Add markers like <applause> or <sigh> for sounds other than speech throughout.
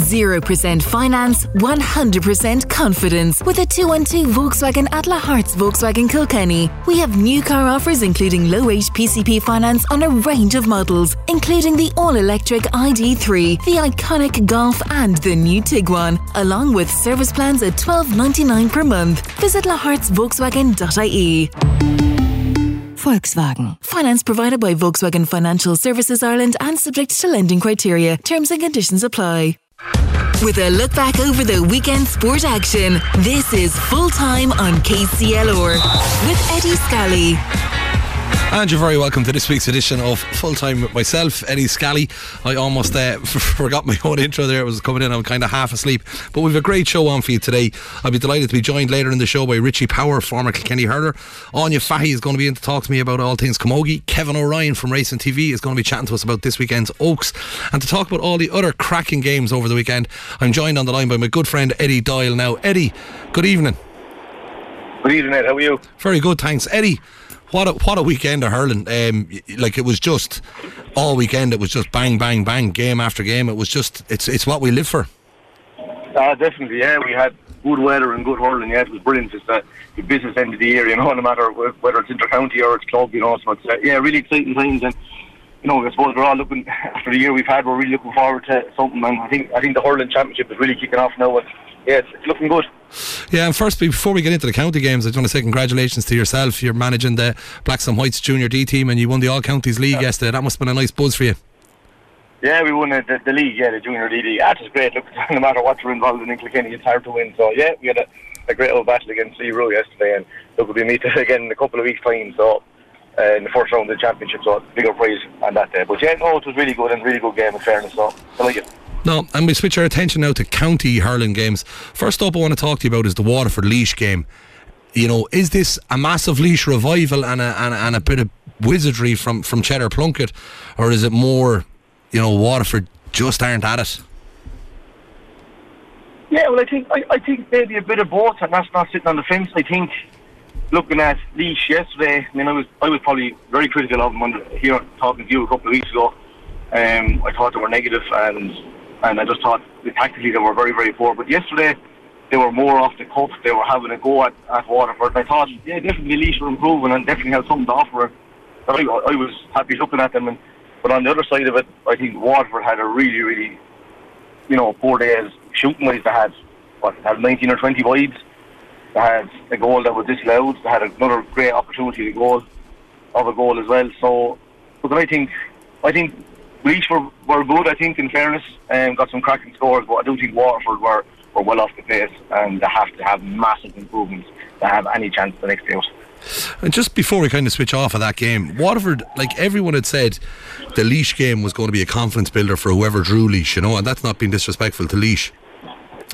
0% finance, 100% confidence with a 212 Volkswagen at Laharts Volkswagen Kilkenny. We have new car offers including low rate PCP finance on a range of models, including the all electric ID3, the iconic Golf, and the new Tiguan, along with service plans at $12.99 per month. Visit lahartsvolkswagen.ie. Volkswagen. Finance provided by Volkswagen Financial Services Ireland and subject to lending criteria. Terms and conditions apply. With a look back over the weekend sport action, this is Full Time on KCLR with Eddie Scally. And you're very welcome to this week's edition of Full Time with myself, Eddie Scally. I almost uh, <laughs> forgot my own intro there. I was coming in, I'm kind of half asleep. But we've a great show on for you today. I'll be delighted to be joined later in the show by Richie Power, former Kenny hurler. Anya Fahy is going to be in to talk to me about all things Camogie. Kevin O'Ryan from Racing TV is going to be chatting to us about this weekend's Oaks. And to talk about all the other cracking games over the weekend, I'm joined on the line by my good friend Eddie Doyle. Now, Eddie, good evening. Good evening, Ed. How are you? Very good, thanks. Eddie, what a, what a weekend of hurling. Um, like it was just all weekend. It was just bang, bang, bang, game after game. It was just it's it's what we live for. Uh, definitely, yeah. We had good weather and good hurling. Yeah, it was brilliant. It's the, the business end of the year, you know, no matter whether it's intercounty or it's club, you know. So it's uh, yeah, really exciting times. And you know, I suppose we're all looking <laughs> after the year we've had. We're really looking forward to something. And I think I think the hurling championship is really kicking off now. Yeah, it's, looking good. Yeah, and first, before we get into the county games, I just want to say congratulations to yourself. You're managing the Blacks and Whites Junior D team, and you won the All Counties League yeah. yesterday. That must have been a nice buzz for you. Yeah, we won the, the, the league, yeah, the Junior D league. That was great. Look, <laughs> no matter what you're involved in in Kilkenny, it's hard to win. So yeah, we had a, a great old battle against Lee Rowe yesterday, and look, we'll be meeting <laughs> again in a couple of weeks' time. So. Uh, in the first round of the championship, so bigger prize on that day. But yeah, no, it was really good and really good game in fairness. So I like it. No, and we switch our attention now to county hurling games. First up, I want to talk to you about is the Waterford Laois game. You know, is this a massive Laois revival and a, and a, and a bit of wizardry from, from Cheddar Plunkett, or is it more, you know, Waterford just aren't at it? Yeah, well, I think I, I think maybe a bit of both, and that's not sitting on the fence. I think looking at Laois yesterday, I mean, I was I was probably very critical of them on here talking to you a couple of weeks ago. Um, I thought they were negative, and and I just thought tactically they were very, very poor. But yesterday, they were more off the cuff. They were having a go at, at Waterford. I thought, yeah, definitely Laois were improving and definitely had something to offer. I, I was happy looking at them. And, but on the other side of it, I think Waterford had a really, really, you know, poor days shooting wise. They had, what, had 19 or 20 wides. They had a goal that was disallowed. They had another great opportunity to goal, of a goal as well. So, but I think, I think Laois were, were good, I think, in fairness, and got some cracking scores, but I don't think Waterford were, were well off the pace, and they have to have massive improvements to have any chance the next out. And just before we kind of switch off of that game, Waterford, like everyone had said, the Laois game was going to be a confidence builder for whoever drew Laois, you know, and that's not being disrespectful to Laois.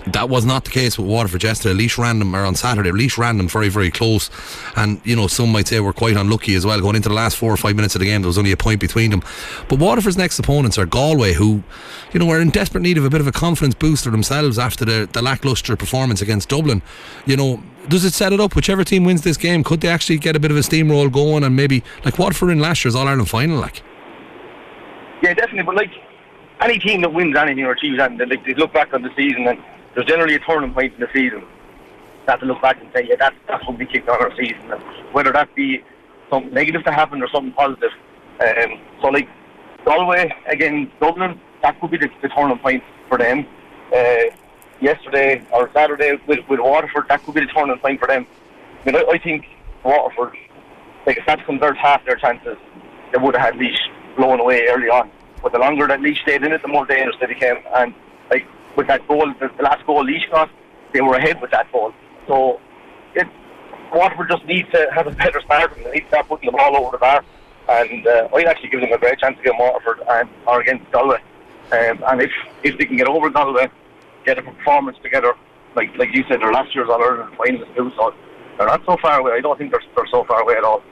That was not the case with Waterford yesterday. Laois random or on Saturday. Laois random very, very close. And, you know, some might say we're quite unlucky as well. Going into the last four or five minutes of the game, there was only a point between them. But Waterford's next opponents are Galway, who, you know, are in desperate need of a bit of a confidence booster themselves after the, the lacklustre performance against Dublin. You know, does it set it up? Whichever team wins this game, could they actually get a bit of a steamroll going and maybe, like Waterford in last year's All Ireland final, like? Yeah, definitely. But, like, any team that wins anything or achieves anything, like, they look back on the season and there's generally a turning point in the season. Have to look back and say, yeah, that's, that's when we kicked on our season. And whether that be something negative to happen or something positive. Um, so, like, Galway against Dublin, that could be the, the turning point for them. Uh, yesterday or Saturday with, with Waterford, that could be the turning point for them. I mean, I, I think Waterford, like, if that converts half their chances, they would have had Laois blown away early on. But the longer that Laois stayed in it, the more dangerous they became. And, like, with that goal, the, last goal Laois got, they were ahead with that goal. So it, Waterford just needs to have a better start and they need to start putting the ball over the bar. And uh, I'd actually give them a great chance against Waterford and, or against Galway. Um, and if, if they can get over Galway, get a performance together, like like you said, their last year's All Ireland finalists too, so they're not so far away. I don't think they're, they're so far away at all.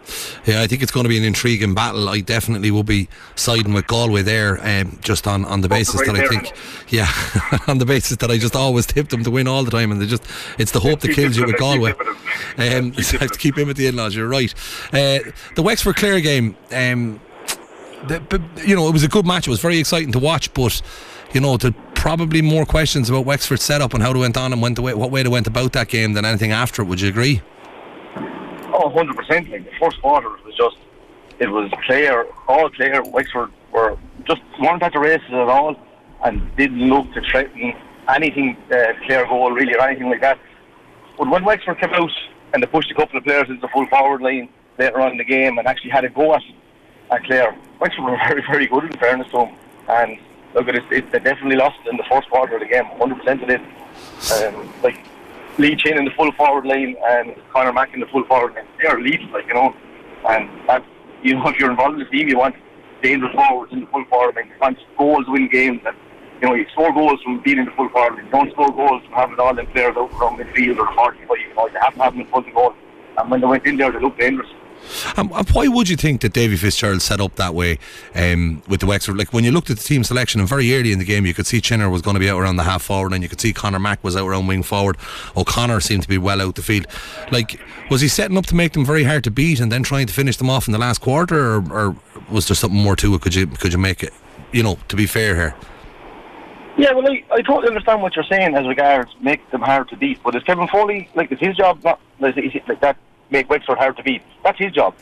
Yeah, I think it's going to be an intriguing battle. I definitely will be siding with Galway there, um, just on, on the basis that I think, yeah, <laughs> on the basis that I just always tip them to win all the time, and they just it's the hope that kills you with Galway. <laughs> Um, <laughs> I have to keep in with the in-laws. You're right. Uh, the Wexford Clare game, um, the, you know, it was a good match. It was very exciting to watch, but you know, the probably more questions about Wexford's setup and how they went on and went the way, what way they went about that game than anything after it. Would you agree? Oh, 100%. Like the first quarter was just, it was clear, all clear. Wexford were just weren't at the races at all and didn't look to threaten anything, uh, clear goal really or anything like that. But when Wexford came out and they pushed a couple of players into the full forward line later on in the game and actually had a go at, at Clare, Wexford were <laughs> very, very good in fairness to them. And look at it, it, they definitely lost in the first quarter of the game, 100% of it. Um, like Lee Chin in the full forward line and Conor Mack in the full forward line, they are elite, like, you know. And that's, you know, <laughs> if you're involved in the team, you want dangerous forwards in the full forward line. You want goals win games. And, you know, you score goals from being in the full forward. You don't score goals from having all them players out from midfield or 45. You know, you have to have them in front of goal. And when they went in there, they looked dangerous. Um, why would you think that Davy Fitzgerald set up that way um, with the Wexford? Like when you looked at the team selection, and very early in the game, you could see Chinner was going to be out around the half forward, and you could see Conor Mack was out around wing forward. O'Connor seemed to be well out the field. Like, was he setting up to make them very hard to beat, and then trying to finish them off in the last quarter, or, or was there something more to it? Could you could you make it? You know, to be fair here. Yeah, well, I, I totally understand what you're saying as regards make them hard to beat. But is Kevin Foley like it's his job not like, like that make Wexford hard to beat? That's his job,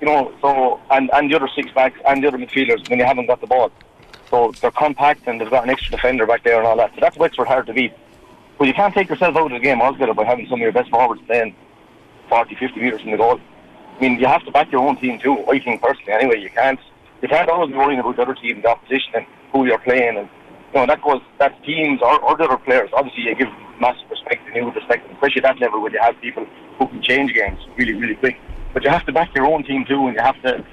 you know. So and and the other six backs and the other midfielders when they haven't got the ball, so they're compact and they've got an extra defender back there and all that. So that's Wexford hard to beat. But you can't take yourself out of the game altogether by having some of your best forwards playing 40, 50 metres from the goal. I mean, you have to back your own team too. I think personally, anyway, you can't you can't always be worrying about the other team, the opposition, and who you're playing and you know, that goes, that's teams or, or the other players. Obviously, you give massive respect and you respect especially at that level where you have people who can change games really, really quick. But you have to back your own team too, and you have to,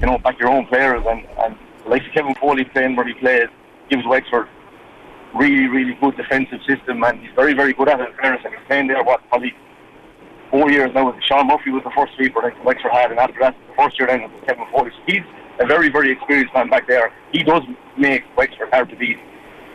you know, back your own players. And, and like Kevin Foley playing where he plays gives Wexford really, really good defensive system, and he's very, very good at it. Fairness, and he's playing there what probably four years now. Sean Murphy was the first sweeper that Wexford had, and after that, the first year then was Kevin Foley. So he's a very, very experienced man back there. He does make Wexford hard to beat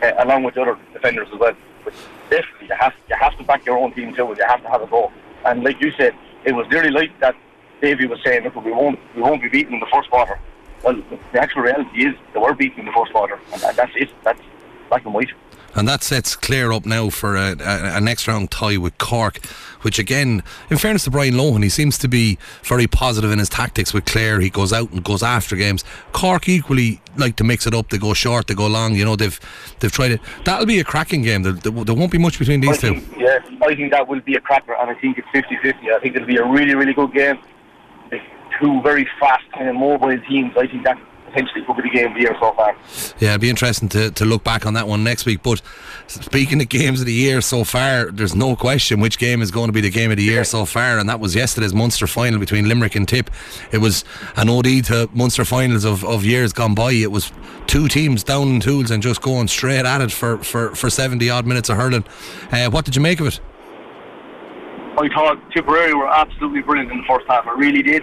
uh, along with the other defenders as well. But definitely, you have you have to back your own team too. You have to have a go. And like you said, it was nearly like that. Davy was saying, look, we won't we won't be beaten in the first quarter. Well, the actual reality is they were beaten in the first quarter, and, and that's it. That's black and white. And that sets Clare up now for a, a, a, next round tie with Cork, which again, in fairness to Brian Lohan, he seems to be very positive in his tactics with Clare. He goes out and goes after games. Cork equally like to mix it up. They go short, they go long. You know, they've they've tried it. That'll be a cracking game. There, there, won't be much between these I two. Yeah, I think that will be a cracker, and I think it's 50-50. I think it'll be a really, really good game. Two very fast kind of mobile teams. I think that potentially could be the game of the year so far. Yeah, it'd be interesting to, to look back on that one next week. But speaking of games of the year so far, there's no question which game is going to be the game of the year yeah. so far, and that was yesterday's Munster final between Limerick and Tip. It was an OD to Munster finals of, of years gone by. It was two teams down in tools and just going straight at it for, for, for 70 odd minutes of hurling. Uh, what did you make of it? I thought Tipperary were absolutely brilliant in the first half. I really did.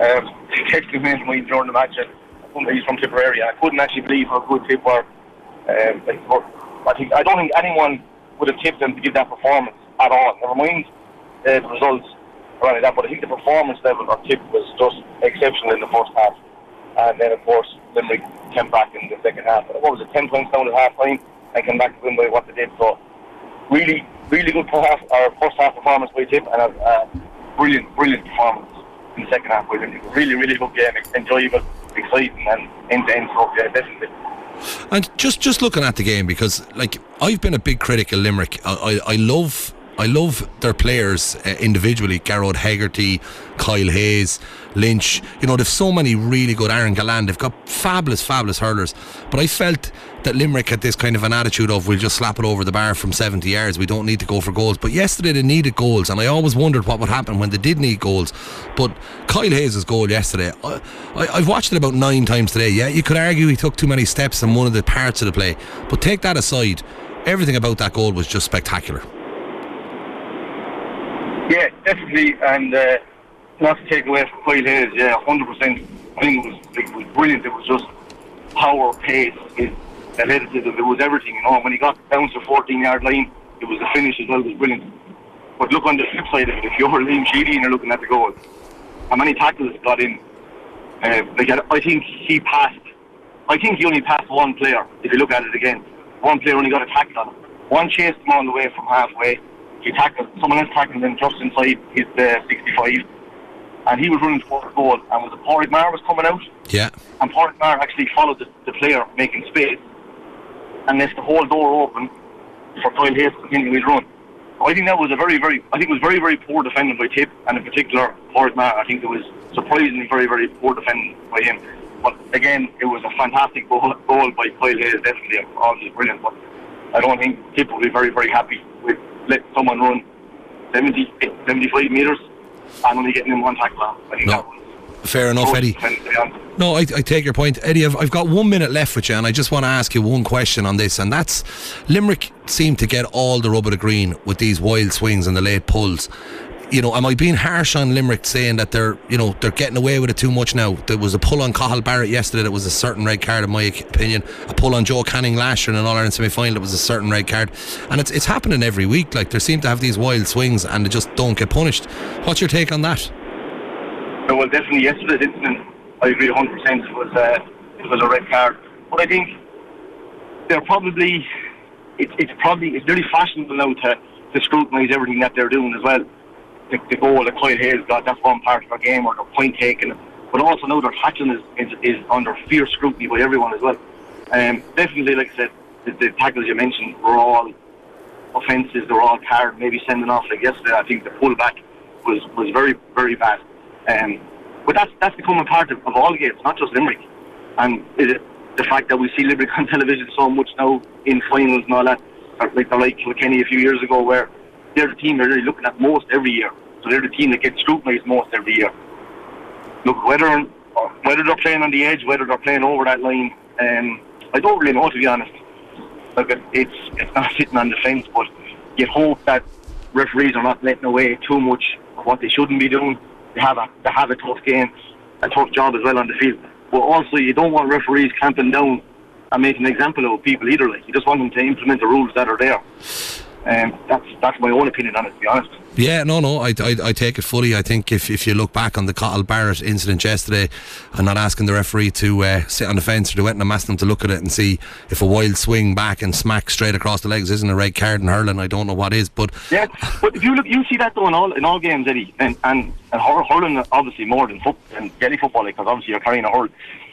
Um, <laughs> texted me during the match he's from Tipperary. I couldn't actually believe how good Tip were. Um, I think I don't think anyone would have tipped them to give that performance at all. Never mind uh, the results or any of that, but I think the performance level of Tip was just exceptional in the first half. And then, of course, Limerick came back in the second half. What was it, 10 points down at half time and came back to win by what they did. So, really, really good half, our first half performance by Tip and a, a brilliant, brilliant performance in the second half by. Really, really good game, enjoyable exciting and stuff. Yeah, definitely. And just just looking at the game because like I've been a big critic of Limerick. I I, I love I love their players uh, individually. Gearóid Hegarty, Kyle Hayes, Lynch. You know, they've so many really good. Aaron Gillane. They've got fabulous, fabulous hurlers. But I felt that Limerick had this kind of an attitude of we'll just slap it over the bar from 70 yards. We don't need to go for goals. But yesterday they needed goals, and I always wondered what would happen when they did need goals. But Kyle Hayes' goal yesterday, I, have watched it about nine times today. Yeah, you could argue he took too many steps in one of the parts of the play. But take that aside, everything about that goal was just spectacular. Yeah, definitely, and uh, not to take away from Hayes, yeah, 100%. I think it was, it was brilliant. It was just power, pace, it, athleticism, it was everything, you know. When he got down to the 14 yard line, it was the finish as well, it was brilliant. But look on the flip side of it, if you're Liam Sheedy and you're looking at the goal, how many tackles got in? Uh, like I think he passed, I think he only passed one player, if you look at it again. one player only got a tackle on him. One chased him all the way from halfway. He tackled, someone else tackled him just inside his uh, 65. And he was running towards the goal. And when the Pádraig Maher was coming out, Yeah. and Pádraig Maher actually followed the, the player making space and left the whole door open for Kyle Hayes to continue his run. I think that was a very, very, I think it was very, very poor defending by Tip, and in particular Pádraig Maher. I think it was surprisingly very, very poor defending by him. But again, it was a fantastic goal, goal by Kyle Hayes, definitely, obviously brilliant. But I don't think Tip will be very, very happy with letting someone run 70, 75 metres and only getting him one tackle off. No. Fair enough, Eddie. defending, to be honest. No, I, I take your point, Eddie. I've, I've got one minute left with you, and I just want to ask you one question on this, and that's Limerick seem to get all the rub of the green with these wild swings and the late pulls. You know, am I being harsh on Limerick saying that they're, you know, they're getting away with it too much now? There was a pull on Cathal Barrett yesterday that was a certain red card, in my opinion. A pull on Joe Canning last year in an All Ireland semi final that was a certain red card, and it's it's happening every week. Like they seem to have these wild swings and they just don't get punished. What's your take on that? Well, definitely yesterday's incident, I agree 100%. It was, uh, it was a red card. But I think they're probably, it's, it's probably, it's really fashionable now to, to scrutinise everything that they're doing as well. The, the goal that Kyle Hayes got, that's one part of their game, or their point taking. But also now their tackling is, is, is under fierce scrutiny by everyone as well. Um, definitely, like I said, the, the tackles you mentioned were all offences, they were all card, maybe sending off. Like yesterday, I think the pullback was, was very, very bad. Um, but that's that's becoming part of, of all games, not just Limerick. And it the fact that we see Limerick on <laughs> television so much now in finals and all that, like they're like Kilkenny a few years ago, where they're the team they're really looking at most every year. So they're the team that gets scrutinised most every year. Look, whether whether they're playing on the edge, whether they're playing over that line, um, I don't really know to be honest. Look, it's it's not sitting on the fence, but you hope that referees are not letting away too much of what they shouldn't be doing. They have a they have a tough game, a tough job as well on the field. But also, you don't want referees clamping down and making an example of people either. Like you just want them to implement the rules that are there. And that's that's my own opinion on it, to be honest. Yeah, no, no, I, I, I take it fully. I think if, if you look back on the Cathal Barrett incident yesterday, I'm not asking the referee to uh, sit on the fence or do anything. I'm asking them to look at it and see if a wild swing back and smack straight across the legs isn't a red card in hurling. I don't know what is, but Yeah, but if you look, you see that though in all in all games, Eddie, and and, and hur- hurling obviously more than foot and Gaelic football because obviously you're carrying a hurl.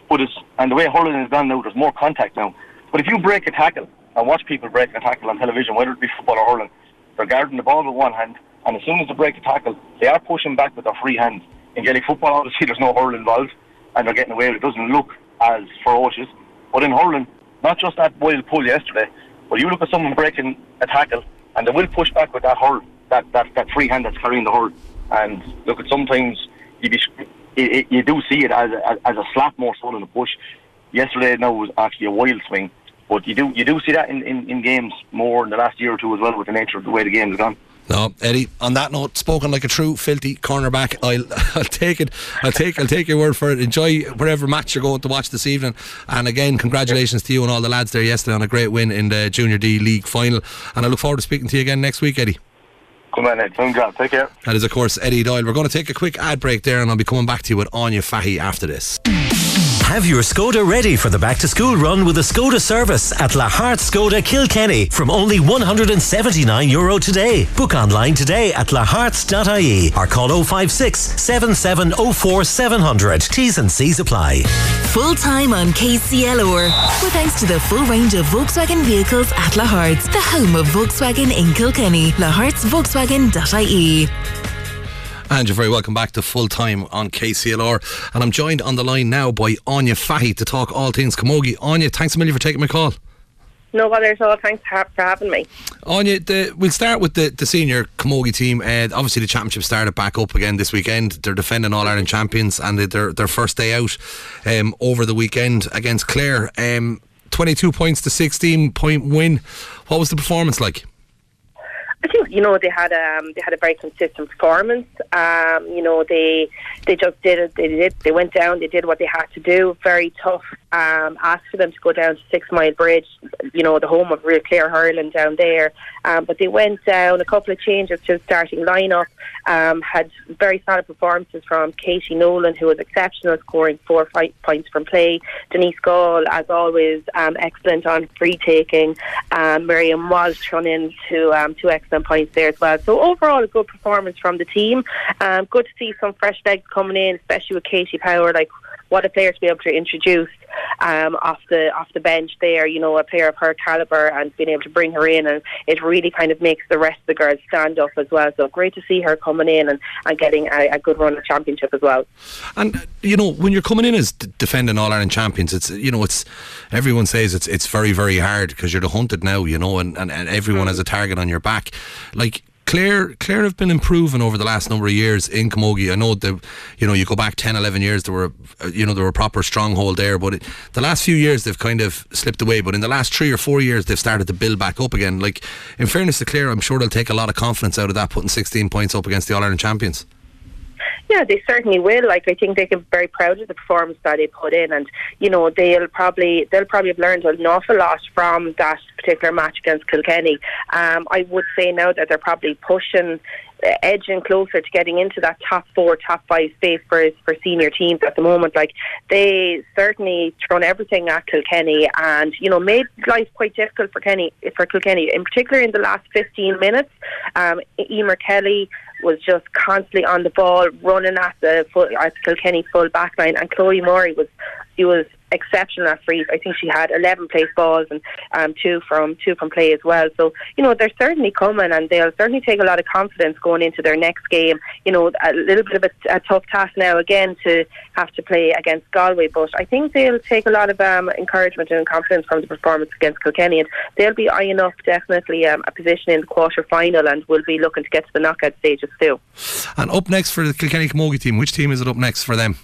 But it's and the way hurling is done now, there's more contact now. But if you break a tackle and watch people break a tackle on television, whether it be football or hurling, they're guarding the ball with one hand, and as soon as they break a tackle, they are pushing back with their free hand. In Gaelic football, obviously <laughs> there's no hurl involved, and they're getting away it. Doesn't look as ferocious. But in hurling, not just that wild pull yesterday, but you look at someone breaking a tackle, and they will push back with that hurl, that, that, that free hand that's carrying the hurl. And look at sometimes you be, it, you do see it as a, as a slap more so than a push. Yesterday, now was actually a wild swing, but you do you do see that in, in, in games more in the last year or two as well with the nature of the way the game's gone. no, Eddie. On that note, spoken like a true filthy cornerback. I'll <laughs> I'll take it. I'll take I'll take your word for it. Enjoy whatever match you're going to watch this evening. And again, congratulations to you and all the lads there yesterday on a great win in the Junior D League final. And I look forward to speaking to you again next week, Eddie. Come on, Ed. Fine job. Take care. That is, of course, Eddie Doyle. We're going to take a quick ad break there, and I'll be coming back to you with Anya Fahy after this. Have your Skoda ready for the back to school run with a Skoda service at La Hart Skoda Kilkenny from only €179 Euro today. Book online today at laharts.ie or call 056 7704 700. T's and C's apply. Full time on KCLR. With thanks to the full range of Volkswagen vehicles at Laharts, the home of Volkswagen in Kilkenny. lahartsvolkswagen.ie. And you're very welcome back to full time on KCLR. And I'm joined on the line now by Anya Fahy to talk all things Camogie. Anya, thanks a million for taking my call. No bother at all. Thanks for for having me. Anya, the, we'll start with the, the senior Camogie team. Uh, obviously, the championship started back up again this weekend. They're defending All Ireland champions, and they- their their first day out um, over the weekend against Clare. Um, 22 points to 16 point win. What was the performance like? I think you know, they had um, they had a very consistent performance. Um, you know, they they just did it. They did. They went down. They did what they had to do. Very tough. Um, asked for them to go down to Sixmilebridge. You know, the home of Real Clare hurling down there. Um, but they went down. A couple of changes to the starting lineup. Um, had very solid performances from Katie Nolan, who was exceptional, scoring four points from play. Denise Gaule, as always, um, excellent on free taking. Um, Miriam Walsh thrown in to um, two excellent points there as well. So overall, a good performance from the team. Um, good to see some fresh legs coming in, especially with Katie Power. Like what a player to be able to introduce um, off the off the bench there. You know, a player of her caliber and being able to bring her in, and it really kind of makes the rest of the girls stand up as well. So great to see her coming in and, and getting a, a good run of championship as well. And you know, when you're coming in as d- defending All Ireland champions, it's you know, it's everyone says it's it's very very hard because you're the hunted now, you know, and, and, and everyone mm. has a target on your back. Like Clare, Clare have been improving over the last number of years in Camogie. I know that you know you go back 10, 11 years, there were uh, you know there were proper stronghold there, but it, the last few years they've kind of slipped away. But in the last three or four years, they've started to build back up again. Like in fairness to Clare, I'm sure they'll take a lot of confidence out of that, putting 16 points up against the All Ireland champions. Yeah, they certainly will. Like I think they can be very proud of the performance that they put in, and you know they'll probably they'll probably have learned an awful lot from that particular match against Kilkenny. Um, I would say now that they're probably pushing uh, edging closer to getting into that top four, top five space for for senior teams at the moment. Like they certainly thrown everything at Kilkenny, and you know made life quite difficult for Kenny for Kilkenny, in particular in the last 15 minutes. Um, Emer Kelly was just constantly on the ball, running at the full, at Kilkenny full back line, and Chloe Morey was she was exceptional at. I think she had 11 place balls and um, two from two from play as well. So you know they're certainly coming, and they'll certainly take a lot of confidence going into their next game. You know a little bit of a, a tough task now again to have to play against Galway, but I think they'll take a lot of um, encouragement and confidence from the performance against Kilkenny, and they'll be eyeing up definitely um, a position in the quarter final, and will be looking to get to the knockout stages too. And up next for the Kilkenny Camogie team, which team is it up next for them?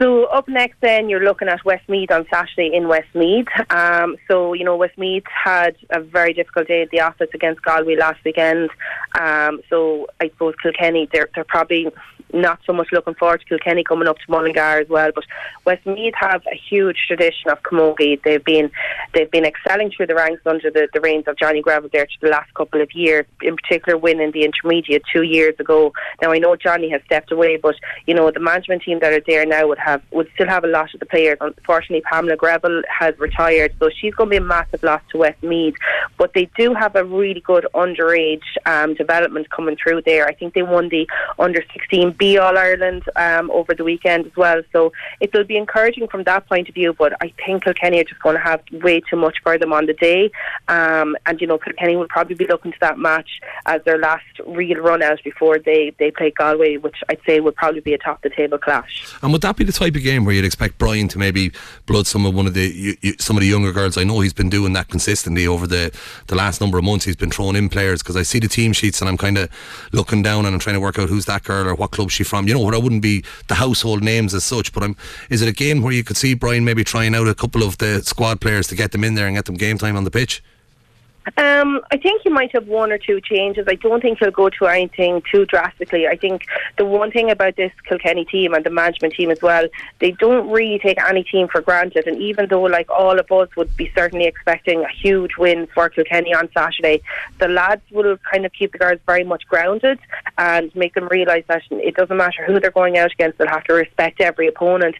So up next, then you're looking at Westmeath on Saturday in Westmeath. Um, so you know Westmeath had a very difficult day at the office against Galway last weekend. Um, so I suppose Kilkenny they're they're probably not so much looking forward to Kilkenny coming up to Mullingar as well. But Westmeath have a huge tradition of camogie. They've been they've been excelling through the ranks under the, the reins of Johnny Greville there for the last couple of years. In particular, winning the intermediate two years ago. Now I know Johnny has stepped away, but you know the management team that are there now would have would still have a lot of the players. Unfortunately, Pamela Greville has retired, so she's going to be a massive loss to Westmeath. But they do have a really good underage um, development coming through there. I think they won the under 16 B All Ireland um, over the weekend as well. So it will be encouraging from that point of view. But I think Kilkenny are just going to have way too much for them on the day. Um, and, you know, Kilkenny will probably be looking to that match as their last real run out before they, they play Galway, which I'd say would probably be a top the table clash. And would that be the type of game where you'd expect Brian to maybe blood some of one of the some of the younger girls? I know he's been doing that consistently over the, the last number of months. He's been throwing in players because I see the team sheets and I'm kind of looking down and I'm trying to work out who's that girl or what club she's from. You know, where I wouldn't be the household names as such, but I'm. Is it a game where you could see Brian maybe trying out a couple of the squad players to get them in there and get them game time on the pitch? Um, I think he might have one or two changes. I don't think he'll go to anything too drastically. I think the one thing about this Kilkenny team and the management team as well, they don't really take any team for granted. And even though, like all of us, would be certainly expecting a huge win for Kilkenny on Saturday, the lads will kind of keep the girls very much grounded and make them realise that it doesn't matter who they're going out against; they'll have to respect every opponent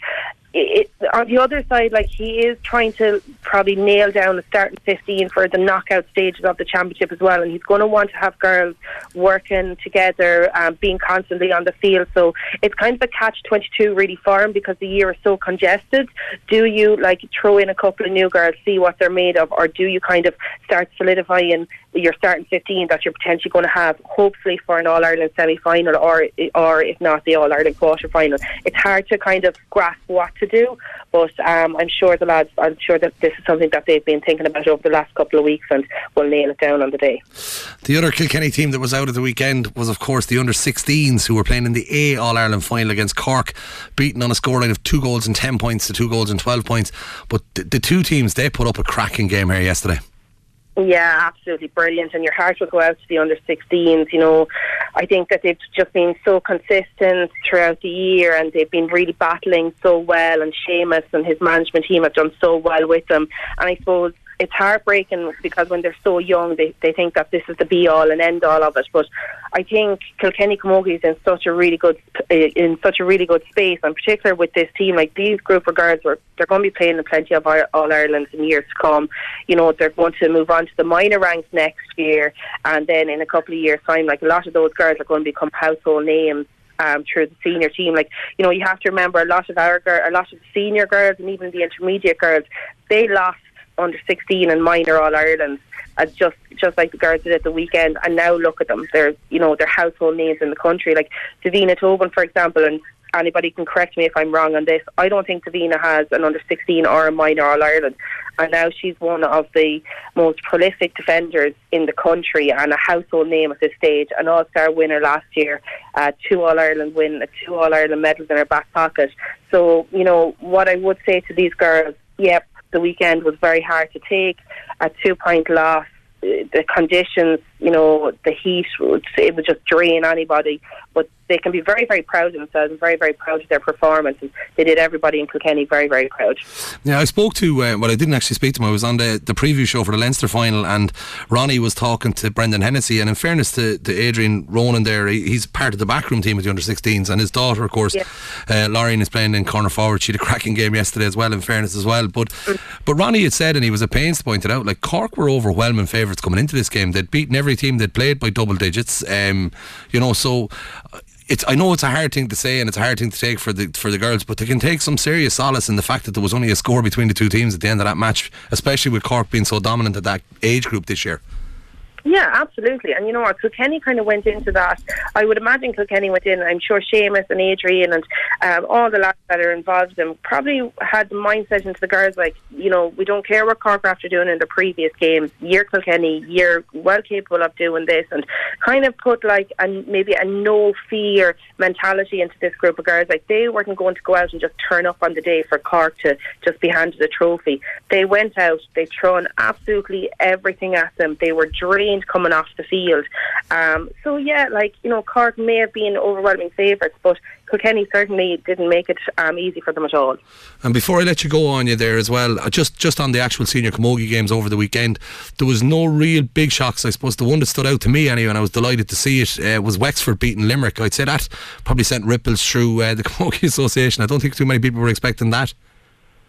it, on the other side, like he is trying to probably nail down the starting 15 for the knockout stages of the championship as well. And he's going to want to have girls working together, um, being constantly on the field. So it's kind of a catch 22 really for him because the year is so congested. Do you like throw in a couple of new girls, see what they're made of, or do you kind of start solidifying your starting 15 that you're potentially going to have, hopefully for an All Ireland semi final or, or if not the All Ireland quarter final? It's hard to kind of grasp what to do. But um, I'm sure the lads, I'm sure that this is something that they've been thinking about over the last couple of weeks and will nail it down on the day. The other Kilkenny team that was out at the weekend was, of course, the under 16s who were playing in the A All Ireland final against Cork, beaten on a scoreline of two goals and 10 points to two goals and 12 points. But the, the two teams, they put up a cracking game here yesterday. Yeah, absolutely brilliant. And your heart will go out to the under 16s. You know, I think that they've just been so consistent throughout the year and they've been really battling so well. And Seamus and his management team have done so well with them. And I suppose it's heartbreaking because when they're so young, they, they think that this is the be all and end all of it. But I think Kilkenny Camogie is in such a really good in such a really good space, and particular with this team, like these group of girls, were they're going to be playing in plenty of All Ireland in years to come. You know, they're going to move on to the minor ranks next year, and then in a couple of years' time, like a lot of those girls are going to become household names um, through the senior team. Like you know, you have to remember a lot of our girls, a lot of the senior girls, and even the intermediate girls, they lost under 16 and minor All Ireland, uh, just just like the girls did at the weekend. And now look at them; they're you know they're household names in the country. Like Davina Tobin, for example, and anybody can correct me if I'm wrong on this. I don't think Davina has an under 16 or a minor All Ireland. And now she's one of the most prolific defenders in the country and a household name at this stage. An All Star winner last year, uh, two All Ireland win, two All Ireland medals in her back pocket. So, you know, what I would say to these girls, yep, the weekend was very hard to take. A two point loss, uh, the conditions, you know, the heat, would, it would just drain anybody. But they can be very, very proud of themselves and very, very proud of their performance. And they did everybody in Kilkenny very, very proud. Yeah, I spoke to, uh, well, I didn't actually speak to him. I was on the, the preview show for the Leinster final, and Ronnie was talking to Brendan Hennessy. And in fairness to, to Adrian Ronan there, he, he's part of the backroom team with the under 16s. And his daughter, of course, yeah. uh, Lauren, is playing in corner forward. She had a cracking game yesterday as well, in fairness as well. But, mm. but Ronnie had said, and he was at pains to point it out, like Cork were overwhelming favourites coming into this game. They'd beaten every team they'd played by double digits. Um, you know, so it's I know it's a hard thing to say and it's a hard thing to take for the for the girls, but they can take some serious solace in the fact that there was only a score between the two teams at the end of that match, especially with Cork being so dominant at that age group this year. Yeah, absolutely. And you know what? Kilkenny kind of went into that. I would imagine Kilkenny went in. I'm sure Seamus and Adrian and um, all the lads that are involved in probably had the mindset into the girls like, you know, we don't care what Cork are doing in the previous games. You're Kilkenny. You're well capable of doing this, and kind of put like a maybe a no fear mentality into this group of girls. Like they weren't going to go out and just turn up on the day for Cork to just be handed a trophy. They went out. They thrown absolutely everything at them. They were drained coming off the field. Um, so yeah, like you know, Cork may have been overwhelming favourites, but Kilkenny certainly didn't make it um, easy for them at all. And before I let you go on you there as well, uh, just just on the actual senior camogie games over the weekend, there was no real big shocks. I suppose the one that stood out to me anyway, and I was delighted to see it, uh, was Wexford beating Limerick. I'd say that probably sent ripples through uh, the <laughs> Camogie Association. I don't think too many people were expecting that.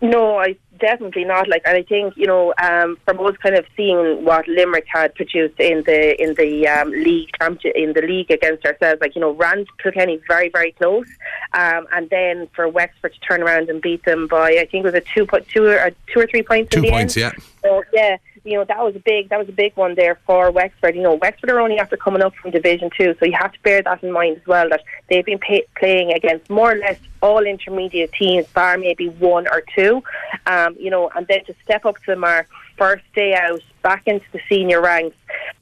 No, I definitely not. Like, and I think you know, um, from us kind of seeing what Limerick had produced in the in the um, league in the league against ourselves, like you know, ran Kilkenny very very close, um, and then for Wexford to turn around and beat them by I think it was a two two or two or three points. Two points, end. yeah. So yeah, you know that was a big that was a big one there for Wexford. You know, Wexford are only after coming up from Division Two, so you have to bear that in mind as well. That they've been pay- playing against more or less all intermediate teams, bar maybe one or two. Um, you know, and then to step up to the mark first day out, back into the senior ranks,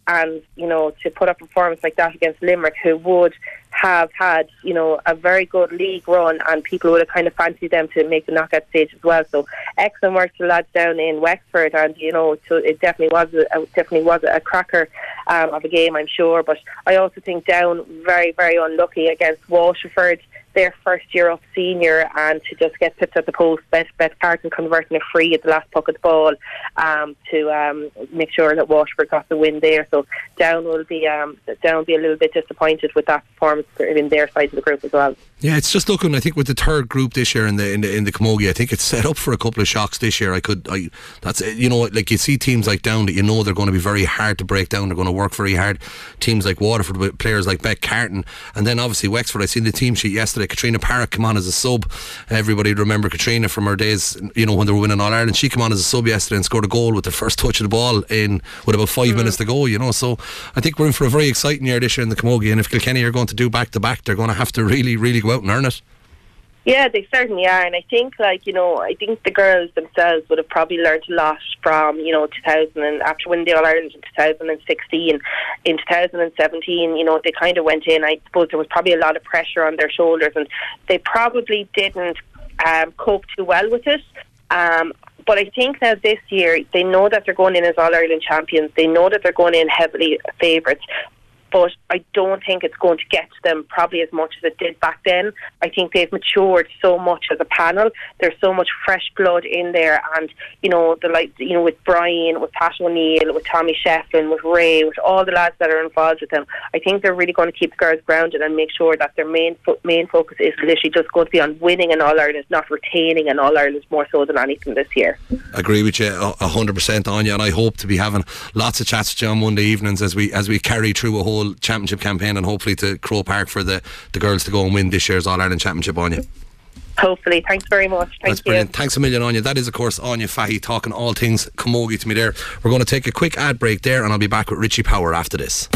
and you know to put up a performance like that against Limerick, who would have had, you know, a very good league run and people would have kind of fancied them to make the knockout stage as well. So excellent work to the lads down in Wexford and, you know, it definitely was a, definitely was a cracker um, of a game, I'm sure. But I also think down very, very unlucky against Waterford their first year up senior and to just get pipped at the post, Beth, Beth Carton converting a free at the last pocket ball um, to um, make sure that Waterford got the win there. So Down will be um, Down will be a little bit disappointed with that performance in their side of the group as well. Yeah, it's just looking. I think with the third group this year in the in the in the Camogie, I think it's set up for a couple of shocks this year. I could, I that's you know, like you see teams like Down that you know they're going to be very hard to break down. They're going to work very hard. Teams like Waterford players like Beth Carton, and then obviously Wexford. I seen the team sheet yesterday. Katrina Parrock come on as a sub. Everybody remember Katrina from her days, you know, when they were winning All Ireland. She came on as a sub yesterday and scored a goal with the first touch of the ball in with about five mm. minutes to go. You know, so I think we're in for a very exciting year this year in the Camogie. And if Kilkenny are going to do back to back, they're going to have to really, really go out and earn it. Yeah, they certainly are, and I think, like you know, I think the girls themselves would have probably learned a lot from you know 2000 and after winning the All Ireland in 2016, in 2017, you know, they kind of went in. I suppose there was probably a lot of pressure on their shoulders, and they probably didn't um, cope too well with it. Um, But I think now this year they know that they're going in as All Ireland champions. They know that they're going in heavily favourites but I don't think it's going to get to them probably as much as it did back then. I think they've matured so much as a panel. There's so much fresh blood in there, and you know the like you know with Brian, with Pat O'Neill, with Tommy Shefflin, with Ray, with all the lads that are involved with them. I think they're really going to keep the girls grounded and make sure that their main fo- main focus is literally just going to be on winning an All Ireland, not retaining an All Ireland more so than anything this year. Agree with you hundred percent, Anya, and I hope to be having lots of chats with you on Monday evenings as we as we carry through a whole whole championship campaign and hopefully to Croke Park for the, the girls to go and win this year's All Ireland Championship on you. Hopefully. Thanks very much. Thank That's brilliant. Thanks a million, Anya. That is, of course, Anya Fahy talking all things Camogie to me there. We're going to take a quick ad break there and I'll be back with Richie Power after this.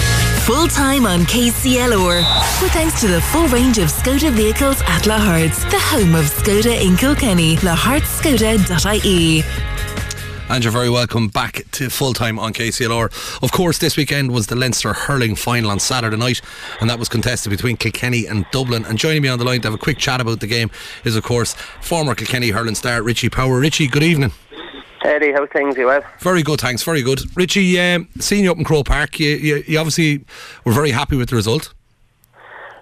Full time on KCLR. With thanks to the full range of Skoda vehicles at Laharts, the home of Skoda in Kilkenny. lahartzskoda.ie. And you're very welcome back to full time on KCLR. Of course, this weekend was the Leinster hurling final on Saturday night, and that was contested between Kilkenny and Dublin. And joining me on the line to have a quick chat about the game is, of course, former Kilkenny hurling star Richie Power. Richie, good evening. Eddie, how things you well? Very good, thanks. Very good. Richie, um, seeing you up in Croke Park, you, you, you obviously were very happy with the result.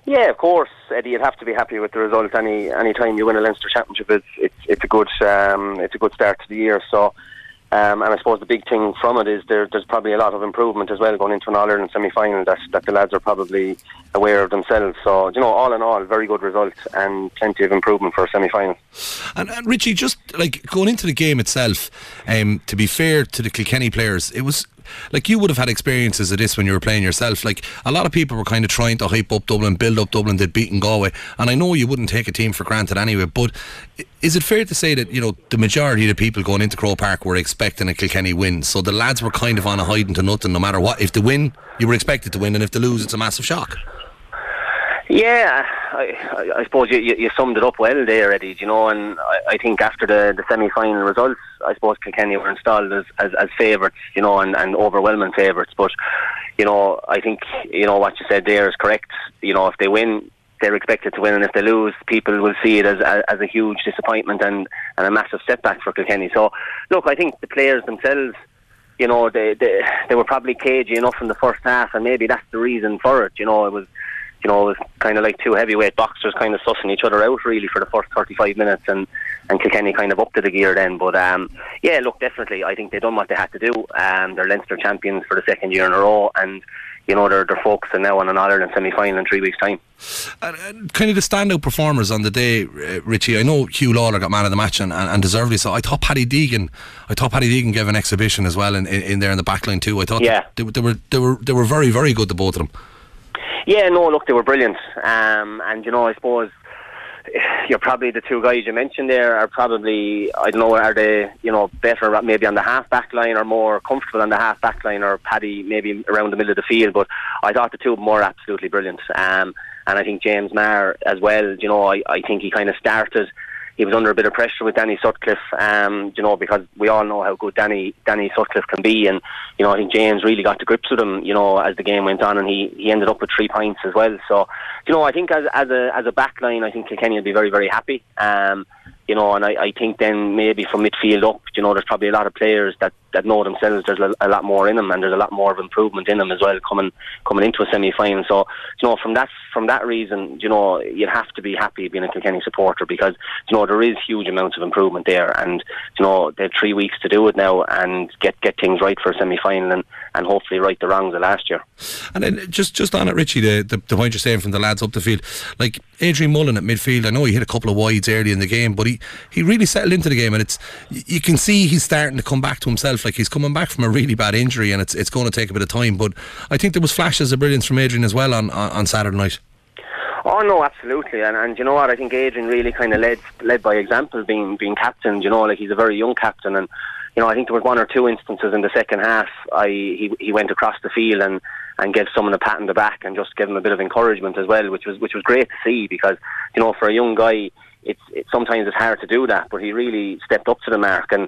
Yeah, of course, Eddie. You'd have to be happy with the result. Any any time you win a Leinster championship, it's it's, it's a good um, it's a good start to the year. So um, and I suppose the big thing from it is there, there's probably a lot of improvement as well going into an All Ireland semi final that, that the lads are probably aware of themselves. So, you know, all in all, very good result and plenty of improvement for a semi final. And, and, Richie, just like going into the game itself, um, to be fair to the Kilkenny players, it was like you would have had experiences of this when you were playing yourself. Like a lot of people were kind of trying to hype up Dublin, build up Dublin, they'd beaten Galway, and I know you wouldn't take a team for granted anyway. But is it fair to say that you know the majority of the people going into Croke Park were expecting a Kilkenny win? So the lads were kind of on a hiding to nothing, no matter what. If they win, you were expected to win, and if they lose, it's a massive shock. Yeah, I, I suppose you, you, you, summed it up well there, Eddie. You know, and I, I think after the, the semi-final results, I suppose Kilkenny were installed as, as, as favourites, you know, and, and overwhelming favourites. But you know, I think you know what you said there is correct. You know, if they win, they're expected to win, and if they lose, people will see it as as, a huge disappointment and, and a massive setback for Kilkenny. So, look, I think the players themselves you know, they, they they were probably cagey enough in the first half, and maybe that's the reason for it. You know, it was you know, kind of like two heavyweight boxers kind of sussing each other out really for the first 35 minutes and, and Kilkenny kind of up to the gear then. But um, yeah, look, definitely, I think they've done what they had to do. Um, they're Leinster champions for the second year in a row and you know, they're, they're focusing now on an Ireland semi final in three weeks' time. And, kind of the standout performers on the day, uh, Richie. I know Huw Lawlor got man of the match and, and, and, deservedly so. I thought Paddy Deegan, I thought Paddy Deegan gave an exhibition as well in, in, in there in the back line too. I thought yeah. they, they, were they were they were very very good the both of them. Yeah, no, look, they were brilliant. Um, and, you know, I suppose <sighs> you're probably the two guys you mentioned there are probably I don't know are they you know better maybe on the half back line or more comfortable on the half back line or Paddy maybe around the middle of the field but I thought the two of them were absolutely brilliant um, and I think James Maher as well you know I, I think he kind of started he was under a bit of pressure with Danny Sutcliffe, um, you know, because we all know how good Danny Danny Sutcliffe can be, and you know, I think James really got to grips with him, you know, as the game went on, and he, he ended up with three points as well. So, you know, I think as as a as a back line, I think Kilkenny will be very very happy. Um, you know, and I, I think then maybe from midfield up, you know, there's probably a lot of players that, that know themselves there's a, a lot more in them and there's a lot more of improvement in them as well coming coming into a semi final. So, you know, from that from that reason, you know, you have to be happy being a Kilkenny supporter because, you know, there is huge amounts of improvement there and, you know, they have three weeks to do it now and get, get things right for a semi final and, and hopefully right the wrongs of last year. And then just just on it, Richie, the, the, the point you're saying from the lads up the field, like Adrian Mullen at midfield, I know he hit a couple of wides early in the game, but he, he really settled into the game, and it's you can see he's starting to come back to himself. Like he's coming back from a really bad injury, and it's it's going to take a bit of time. But I think there was flashes of brilliance from Adrian as well on on, on Saturday night. Oh no, absolutely, and and you know what? I think Adrian really kind of led led by example, being being captain. You know, like he's a very young captain, and you know I think there was one or two instances in the second half. I he he went across the field and and gave someone a pat on the back and just gave him a bit of encouragement as well, which was which was great to see because you know for a young guy it's it, sometimes it's hard to do that, but he really stepped up to the mark, and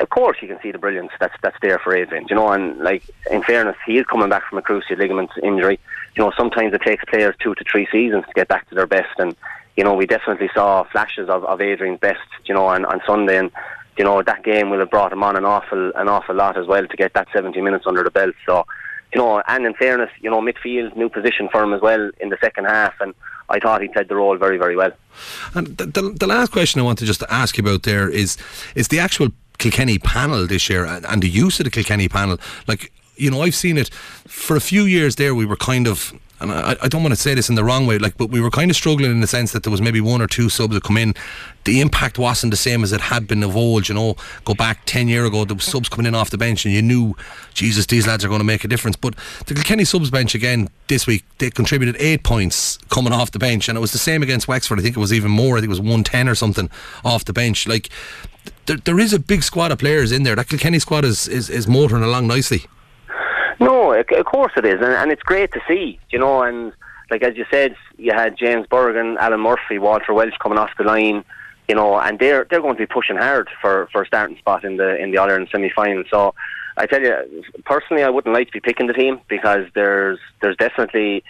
of course you can see the brilliance that's that's there for Adrian. You know, and like in fairness, he is coming back from a cruciate ligament injury. You know, sometimes it takes players two to three seasons to get back to their best, and you know we definitely saw flashes of, of Adrian's best. You know, on, on Sunday, and you know that game will have brought him on an awful an awful lot as well to get that 70 minutes under the belt. So, you know, and in fairness, you know, midfield new position for him as well in the second half, and I thought he played the role very very well. And the, the, the last question I want to just ask you about there is is the actual Kilkenny panel this year and, and the use of the Kilkenny panel. Like you know, I've seen it for a few years. There, we were kind of and I, I, don't want to say this in the wrong way, like, but we were kind of struggling in the sense that there was maybe one or two subs that come in. The impact wasn't the same as it had been of old. You know, go back ten year ago, there was subs coming in off the bench, and you knew, Jesus, these lads are going to make a difference. But the Kilkenny subs bench again this week, they contributed eight points coming off the bench, and it was the same against Wexford. I think it was even more. I think it was one ten or something off the bench. Like, there, there is a big squad of players in there. That Kilkenny squad is is, is motoring along nicely. No, of course it is, and, and it's great to see, you know. And like as you said, you had James Bergin, Alan Murphy, Walter Walsh coming off the line, you know, and they're they're going to be pushing hard for for a starting spot in the in the All Ireland semi final. So. I tell you, personally, I wouldn't like to be picking the team because there's there's definitely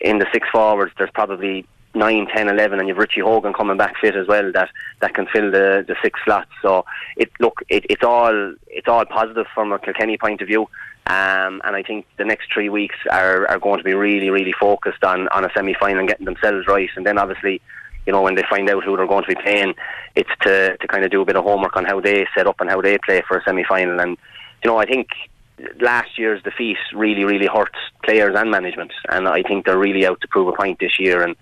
in the six forwards. There's probably 9, 10, 11, and you've Richie Hogan coming back fit as well that, that can fill the, the six slots. So it look it, it's all it's all positive from a Kilkenny point of view. Um, and I think the next three weeks are, are going to be really, really focused on, on a semi final and getting themselves right. And then obviously, you know, when they find out who they're going to be playing, it's to, to kind of do a bit of homework on how they set up and how they play for a semi final. And, you know, I think last year's defeat really, really hurts players and management. And I think they're really out to prove a point this year. And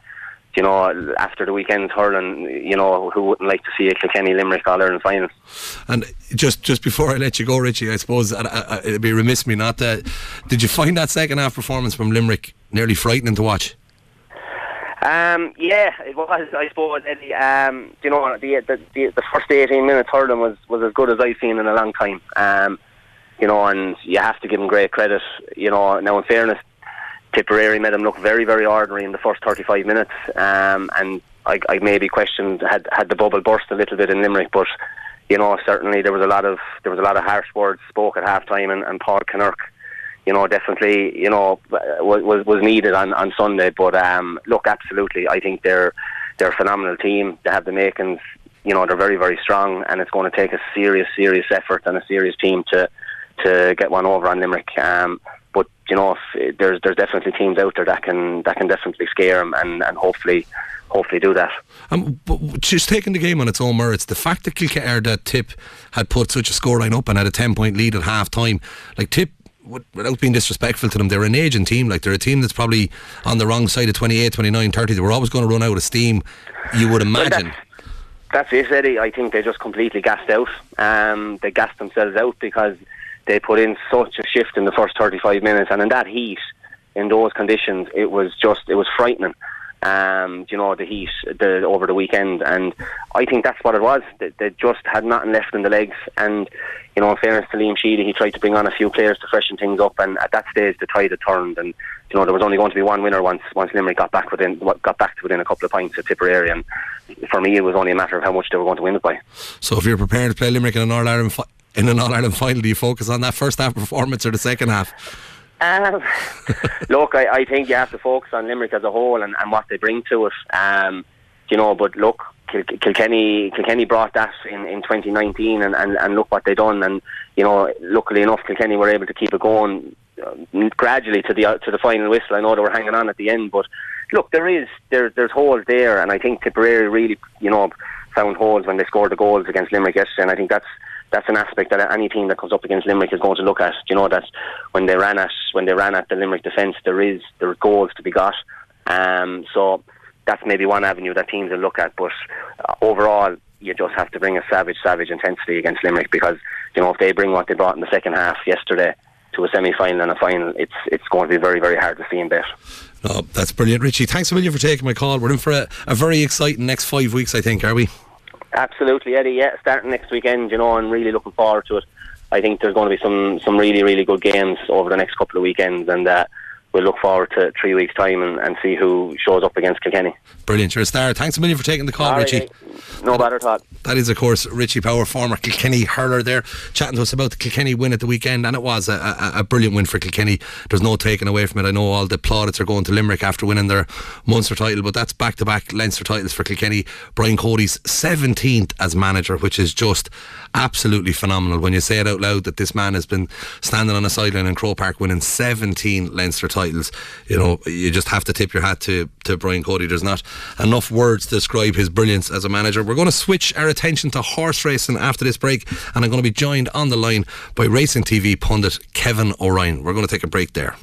you know, after the weekend hurling, you know, who wouldn't like to see a Kilkenny Limerick All Ireland final? And just just before I let you go, Richie, I suppose I, I, it'd be remiss me not to. Did you find that second half performance from Limerick nearly frightening to watch? Um, yeah, it was. I suppose. Eddie, um, you know, the, the the the first eighteen minutes hurling was was as good as I've seen in a long time. Um, you know, and you have to give them great credit. You know, now in fairness, Tipperary made him look very, very ordinary in the first 35 minutes, um, and I, I maybe questioned had had the bubble burst a little bit in Limerick, but you know certainly there was a lot of there was a lot of harsh words spoke at half time, and, and Paul Kinnerk, you know, definitely you know was was needed on, on Sunday. But um, look, absolutely, I think they're they're a phenomenal team. They have the makings. You know, they're very, very strong, and it's going to take a serious, serious effort and a serious team to to get one over on Limerick. Um, but you know, if, there's there's definitely teams out there that can that can definitely scare them and, and hopefully hopefully do that. Um, but just taking the game on its own merits, the fact that Kilkenny, that Tip had put such a scoreline up and had a ten point lead at half time, like Tip without being disrespectful to them, they're an aging team. Like they're a team that's probably on the wrong side of 28, 29, 30. They were always going to run out of steam. You would imagine. That's, that's, it, Eddie. I think they just completely gassed out. Um, they gassed themselves out because they put in such a shift in the first 35 minutes, and in that heat, in those conditions, it was just it was frightening. Um, you know the heat the, over the weekend, and I think that's what it was. They, they, just had nothing left in the legs, and you know, in fairness to Liam Sheedy, he tried to bring on a few players to freshen things up, and at that stage the tide had turned, and you know there was only going to be one winner once once Limerick got back within got back to within a couple of points at Tipperary, and for me it was only a matter of how much they were going to win it by. So if you're prepared to play Limerick in an All Ireland in an All Ireland final? Do you focus on that first half performance or the second half? Um, <laughs> look, I, I, think you have to focus on Limerick as a whole and, and what they bring to us. Um, you know, but look, Kil- Kilkenny Kilkenny brought that in, in 2019, and, and, and look what they've done. And you know, luckily enough, Kilkenny were able to keep it going uh, gradually to the uh, to the final whistle. I know they were hanging on at the end, but look, there is there, there's holes there, and I think Tipperary really, you know, found holes when they scored the goals against Limerick yesterday, and I think that's that's an aspect that any team that comes up against Limerick is going to look at. You know that when they ran at when they ran at the Limerick defence, there is there are goals to be got. Um, so that's maybe one avenue that teams will look at. But uh, overall, you just have to bring a savage, savage intensity against Limerick because you know if they bring what they brought in the second half yesterday to a semi-final and a final, it's it's going to be very, very hard to see in bet. No, that's brilliant, Richie. Thanks a million for taking my call. We're in for a, a very exciting next five weeks, I think, are we? Absolutely, Eddie. Yeah, starting next weekend, you know, and really looking forward to it. I think there's going to be some some really really good games over the next couple of weekends, and uh, we'll look forward to three weeks' time and, and see who shows up against Kilkenny. Brilliant. You're a star. Thanks a million for taking the call, All right, Richie. No bother thought. That is, of course, Richie Power, former Kilkenny hurler there, chatting to us about the Kilkenny win at the weekend. And it was a, a, a brilliant win for Kilkenny. There's no taking away from it. I know all the plaudits are going to Limerick after winning their Munster title, but that's back to back Leinster titles for Kilkenny. Brian Cody's 17th as manager, which is just absolutely phenomenal when you say it out loud that this man has been standing on a sideline in Croke Park winning 17 Leinster titles. You know, you just have to tip your hat to, to Brian Cody. There's not enough words to describe his brilliance as a manager. We're going to switch our attention to horse racing after this break, and I'm going to be joined on the line by racing TV pundit Kevin O'Ryan. We're going to take a break there.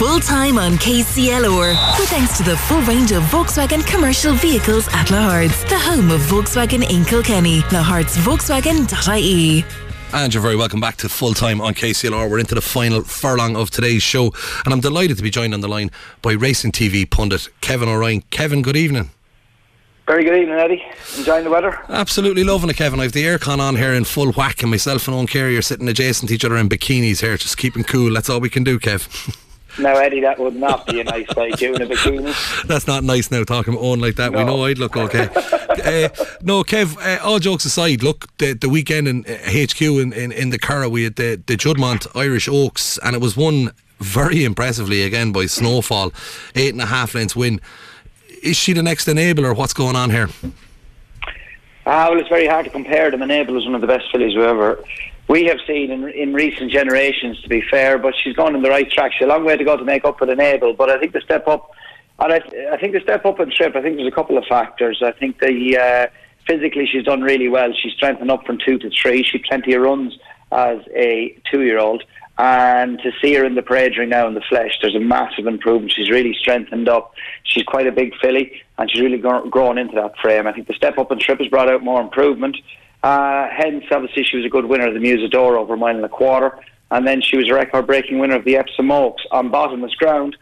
Full time on KCLR. With thanks to the full range of Volkswagen commercial vehicles at Lahart's, the home of Volkswagen in Kilkenny. lahartsvolkswagen.ie. And you're very welcome back to full time on KCLR. We're into the final furlong of today's show, and I'm delighted to be joined on the line by racing TV pundit Kevin O'Ryan. Kevin, good evening. Very good evening, Eddie. Enjoying the weather? Absolutely loving it, Kevin. I've the aircon on here in full whack, and myself and Owen Carey are sitting adjacent to each other in bikinis here, just keeping cool. That's all we can do, Kev. <laughs> No, Eddie, that would not be a nice you in a bikini. <laughs> That's not nice now, talking about Owen like that. We know I'd look okay. <laughs> uh, no, Kev, uh, all jokes aside, look, the, the weekend in uh, HQ in, in, in the Curragh, we had the, the Juddmonte Irish Oaks, and it was won very impressively again by Snowfall. Eight and a half lengths win. Is she the next enabler? What's going on here? Ah, well, it's very hard to compare them. Enable is one of the best fillies we ever we have seen in, in recent generations, to be fair, but she's gone in the right track. She's a long way to go to make up for Enable, but I think the step up, and I, I think the step up in trip, I think there's a couple of factors. I think the uh, physically she's done really well. She's strengthened up from two to three. She plenty of runs as a two-year-old. And to see her in the parade ring now in the flesh, there's a massive improvement. She's really strengthened up. She's quite a big filly, and she's really gro- grown into that frame. I think the step up in trip has brought out more improvement. Uh, hence, obviously, she was a good winner of the Musidora over a mile and a quarter. And then she was a record breaking winner of the Epsom Oaks on bottomless ground.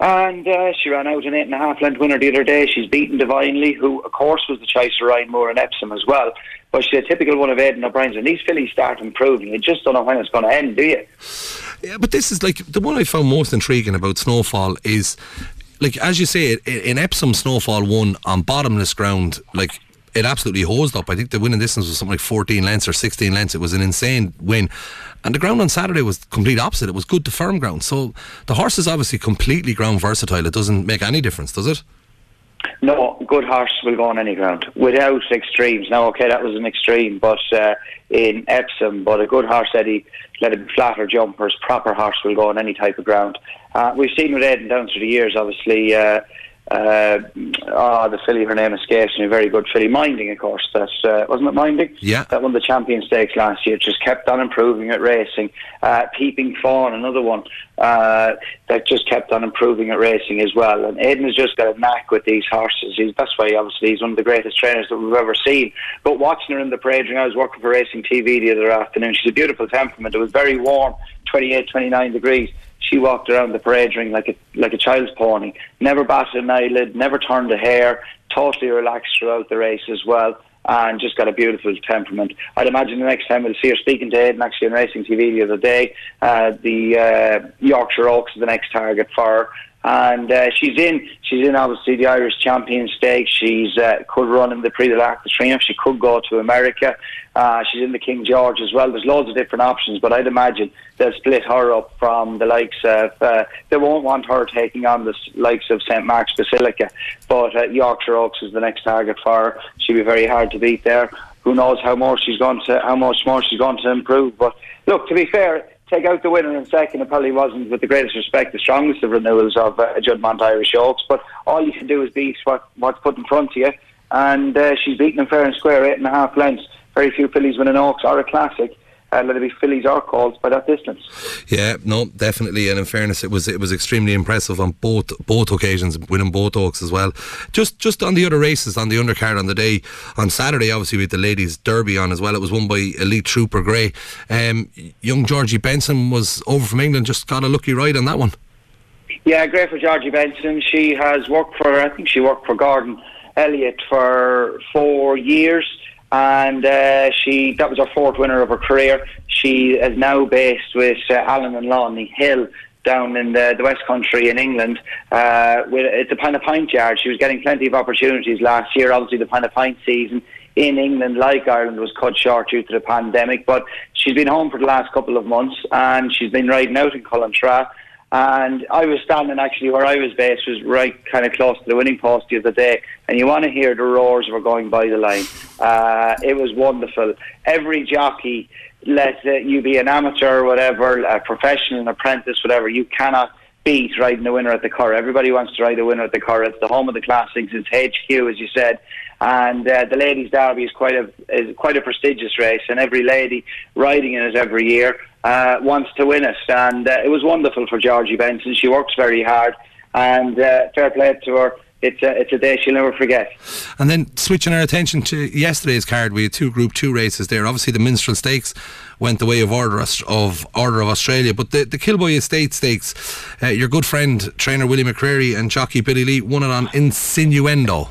And uh, she ran out an eight and a half length winner the other day. She's beaten Divinely, who, of course, was the choice of Ryan Moore and Epsom as well. But she's a typical one of Aidan O'Brien's. And these fillies start improving. You just don't know when it's going to end, do you? Yeah, but this is like the one I found most intriguing about Snowfall is like as you say, in Epsom Snowfall won on bottomless ground, like it absolutely hosed up. I think the winning distance was something like 14 lengths or 16 lengths. It was an insane win. And the ground on Saturday was complete opposite. It was good to firm ground. So the horse is obviously completely ground versatile. It doesn't make any difference, does it? No, good horse will go on any ground without extremes. Now, okay, that was an extreme, but uh, in Epsom, but a good horse, Eddie, let it be flat or jumpers, proper horse will go on any type of ground. Uh, we've seen with Aidan down through the years, obviously. Uh, uh, oh, the filly, her name escapes me. A very good filly, Minding, of course. That uh, wasn't it, Minding? Yeah. That won the Champion Stakes last year. Just kept on improving at racing. Uh, Peeping Fawn, another one uh, that just kept on improving at racing as well. And Aidan has just got a knack with these horses. He's, that's why, obviously, he's one of the greatest trainers that we've ever seen. But watching her in the parade ring, I was working for Racing TV the other afternoon. She's a beautiful temperament. It was very warm, 28, 29 degrees. She walked around the parade ring like a like a child's pony. Never batted an eyelid, never turned a hair. Totally relaxed throughout the race as well, and just got a beautiful temperament. I'd imagine the next time we'll see her speaking to Aidan actually on Racing TV the other day. Uh, the uh, Yorkshire Oaks is the next target for her. And uh, she's in. She's in obviously the Irish Champion Stakes. She's uh, could run in the Prix de Triomphe. She could go to America. Uh, she's in the King George as well. There's loads of different options, but I'd imagine they'll split her up from the likes of. Uh, they won't want her taking on the likes of St Mark's Basilica, but uh, Yorkshire Oaks is the next target for her. She'll be very hard to beat there. Who knows how more she's going to how much more she's going to improve? But look, to be fair, take out the winner in second. It probably wasn't, with the greatest respect, the strongest of renewals of uh, Juddmonte Irish Oaks. But all you can do is beat what, what's put in front of you. And uh, she's beaten them fair and square, eight and a half lengths. Very few fillies win an Oaks or a Classic. Uh, let it be fillies or calls by that distance. Yeah, no, definitely. And in fairness, it was it was extremely impressive on both both occasions, winning both oaks as well. Just just on the other races on the undercard on the day on Saturday, obviously with the ladies derby on as well. It was won by Elite Trooper Grey. Um, young Georgie Benson was over from England. Just got a lucky ride on that one. Yeah, great for Georgie Benson. She has worked for, I think she worked for Gordon Elliott for four years, and uh, she that was her fourth winner of her career. She is now based with uh, Alan and Lawney Hill down in the, the West Country in England uh, with, at the point-to-point yard. She was getting plenty of opportunities last year. Obviously, the point-to-point season in England, like Ireland, was cut short due to the pandemic. But she's been home for the last couple of months and she's been riding out in Cullentra. And I was standing actually where I was based, was right kind of close to the winning post the other day. And you want to hear the roars were going by the line. Uh, it was wonderful. Every jockey, let you be an amateur or whatever, a professional, an apprentice, whatever, you cannot beat riding the winner at the Curragh. Everybody wants to ride the winner at the Curragh. It's the home of the classics. It's HQ, as you said. And uh, the ladies' derby is quite a is quite a prestigious race, and every lady riding in it every year uh, wants to win it. And uh, it was wonderful for Georgie Benson. She works very hard, and uh, fair play to her. It's a, it's a day she'll never forget. And then switching our attention to yesterday's card, we had two Group Two races there. Obviously, the Minstrel Stakes went the way of Order of Order of Australia, but the the Kilboy Estate Stakes, uh, your good friend trainer Willie McCreery and jockey Billy Lee won it on Insinuendo.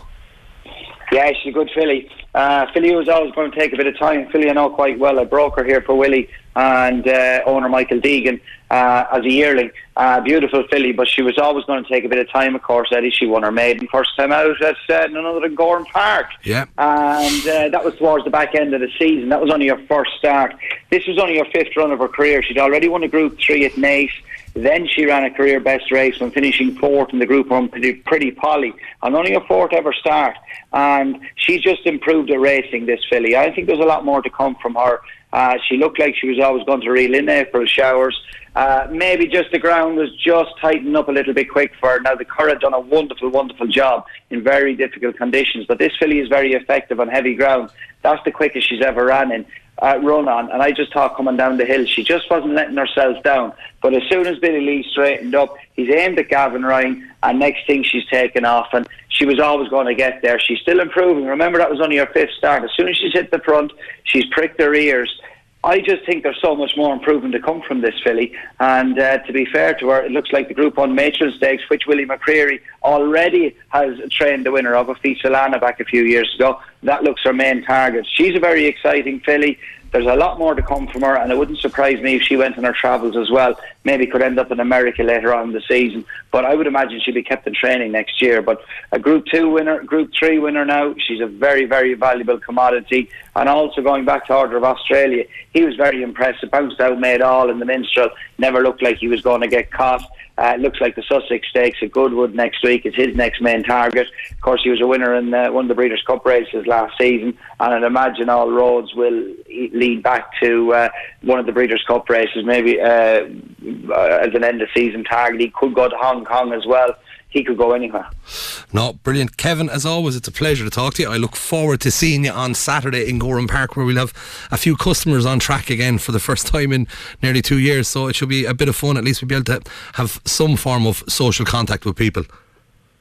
Yeah, she's a good filly. Uh, filly was always going to take a bit of time. Filly I know quite well. I broke her here for Willie and uh, owner Michael Deegan uh, as a yearling. Uh, beautiful filly, but she was always going to take a bit of time, of course, Eddie. She won her maiden first time out at uh, none other than Gowran Park. Yeah. And uh, that was towards the back end of the season. That was only her first start. This was only her fifth run of her career. She'd already won a Group 3 at Naas. Then she ran a career best race when finishing fourth in the Group 1 Pretty, pretty Polly. And only her fourth ever start. And she just improved at racing, this filly. I think there's a lot more to come from her. Uh, she looked like she was always going to reel in April showers. Uh, maybe just the ground was just tightening up a little bit quick for her. Now, the Curragh done a wonderful, wonderful job in very difficult conditions, but this filly is very effective on heavy ground. That's the quickest she's ever ran in. Uh, run on, and I just thought coming down the hill, she just wasn't letting herself down. But as soon as Billy Lee straightened up, he's aimed at Gavin Ryan, and next thing she's taken off, and she was always going to get there. She's still improving. Remember, that was only her fifth start. As soon as she's hit the front, she's pricked her ears. I just think there's so much more improvement to come from this filly. And uh, to be fair to her, it looks like the Group 1 Matron Stakes, which Willie McCreery already has trained the winner of, Fiesolana back a few years ago. That looks her main target. She's a very exciting filly. There's a lot more to come from her, and it wouldn't surprise me if she went on her travels as well. Maybe could end up in America later on in the season. But I would imagine she'd be kept in training next year. But a Group 2 winner, Group 3 winner now, she's a very, very valuable commodity. And also going back to Order of Australia, he was very impressive. Bounced out, made all in the minstrel. Never looked like he was going to get caught. Uh, looks like the Sussex Stakes at Goodwood next week is his next main target. Of course, he was a winner in uh, one of the Breeders' Cup races last season, and I'd imagine all roads will lead back to uh, one of the Breeders' Cup races, maybe uh, as an end of season target. He could go to Hong Kong as well he could go anywhere. No, brilliant. Kevin, as always, it's a pleasure to talk to you. I look forward to seeing you on Saturday in Gowran Park, where we'll have a few customers on track again for the first <laughs> time in nearly two years. So it should be a bit of fun. At least we'll be able to have some form of social contact with people.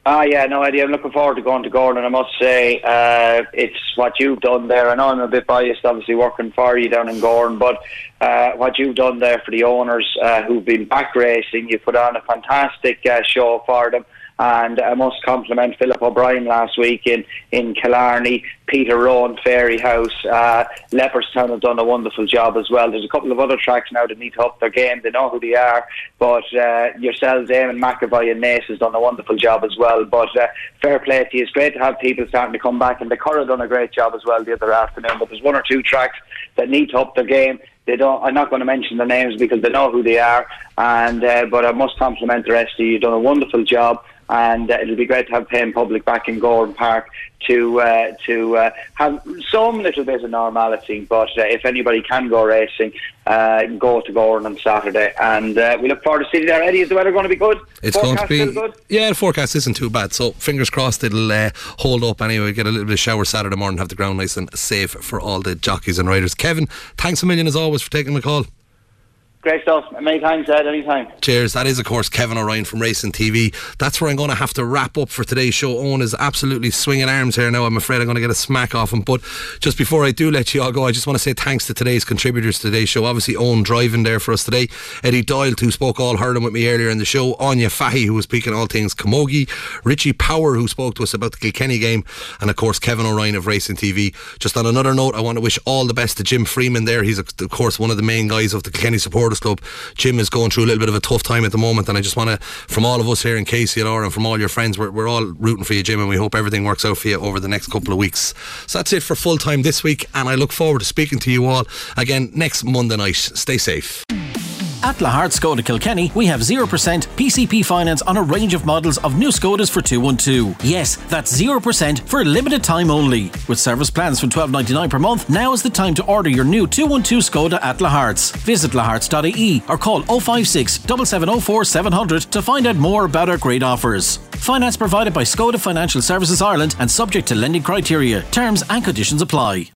Ah, yeah, no idea. I'm looking forward to going to Gowran. I must say, uh, it's what you've done there. I know I'm a bit biased, obviously, working for you down in Gowran, but uh, what you've done there for the owners uh, who've been back racing, you put on a fantastic uh, show for them. And I must compliment Philip O'Brien last week in, in Killarney, Peter Rowan, Fairyhouse, uh, Leopardstown have done a wonderful job as well. There's a couple of other tracks now that need to up their game. They know who they are. But uh, yourselves, Eamon McAvoy and Naas has done a wonderful job as well. But uh, fair play to you. It's great to have people starting to come back. And the Curragh done a great job as well the other afternoon. But there's one or two tracks that need to up their game they don't. I'm not going to mention their names because they know who they are. And uh, but I must compliment the rest of you. You've done a wonderful job and uh, it'll be great to have Payne Public back in Gowran Park to uh, to uh, have some little bit of normality. But uh, if anybody can go racing, uh, go to Gowran on Saturday, and uh, we look forward to seeing you there. Eddie, is the weather going to be good? It's forecast going to be yeah. The forecast isn't too bad, so fingers crossed it'll hold up anyway. Get a little bit of shower Saturday morning, have the ground nice and safe for all the jockeys and riders. Kevin, thanks a million as always for taking the call. Great stuff. Many thanks, Ed. Anytime. Cheers. That is, of course, Kevin O'Ryan from Racing TV. That's where I'm going to have to wrap up for today's show. Owen is absolutely swinging arms here now. I'm afraid I'm going to get a smack off him. But just before I do let you all go, I just want to say thanks to today's contributors to today's show. Obviously, Owen driving there for us today. Eddie Doyle, who spoke all hurling with me earlier in the show. Anya Fahy, who was speaking all things Camogie. Richie Power, who spoke to us about the Kilkenny game. And, of course, Kevin O'Ryan of Racing TV. Just on another note, I want to wish all the best to Jim Freeman there. He's, of course, one of the main guys of the Kilkenny supporters Club. Jim is going through a little bit of a tough time at the moment, and I just want to, from all of us here in KCLR and from all your friends, we're, we're all rooting for you, Jim, and we hope everything works out for you over the next couple of weeks. So that's it for full time this week, and I look forward to speaking to you all again next Monday night. Stay safe. At Lahart Skoda Kilkenny, we have 0% PCP finance on a range of models of new Skodas for 212. Yes, that's 0% for a limited time only. With service plans from 12.99 per month, now is the time to order your new 212 Skoda at Lahart's. Visit laharts.ie or call 056 7704 700 to find out more about our great offers. Finance provided by Skoda Financial Services Ireland and subject to lending criteria. Terms and conditions apply.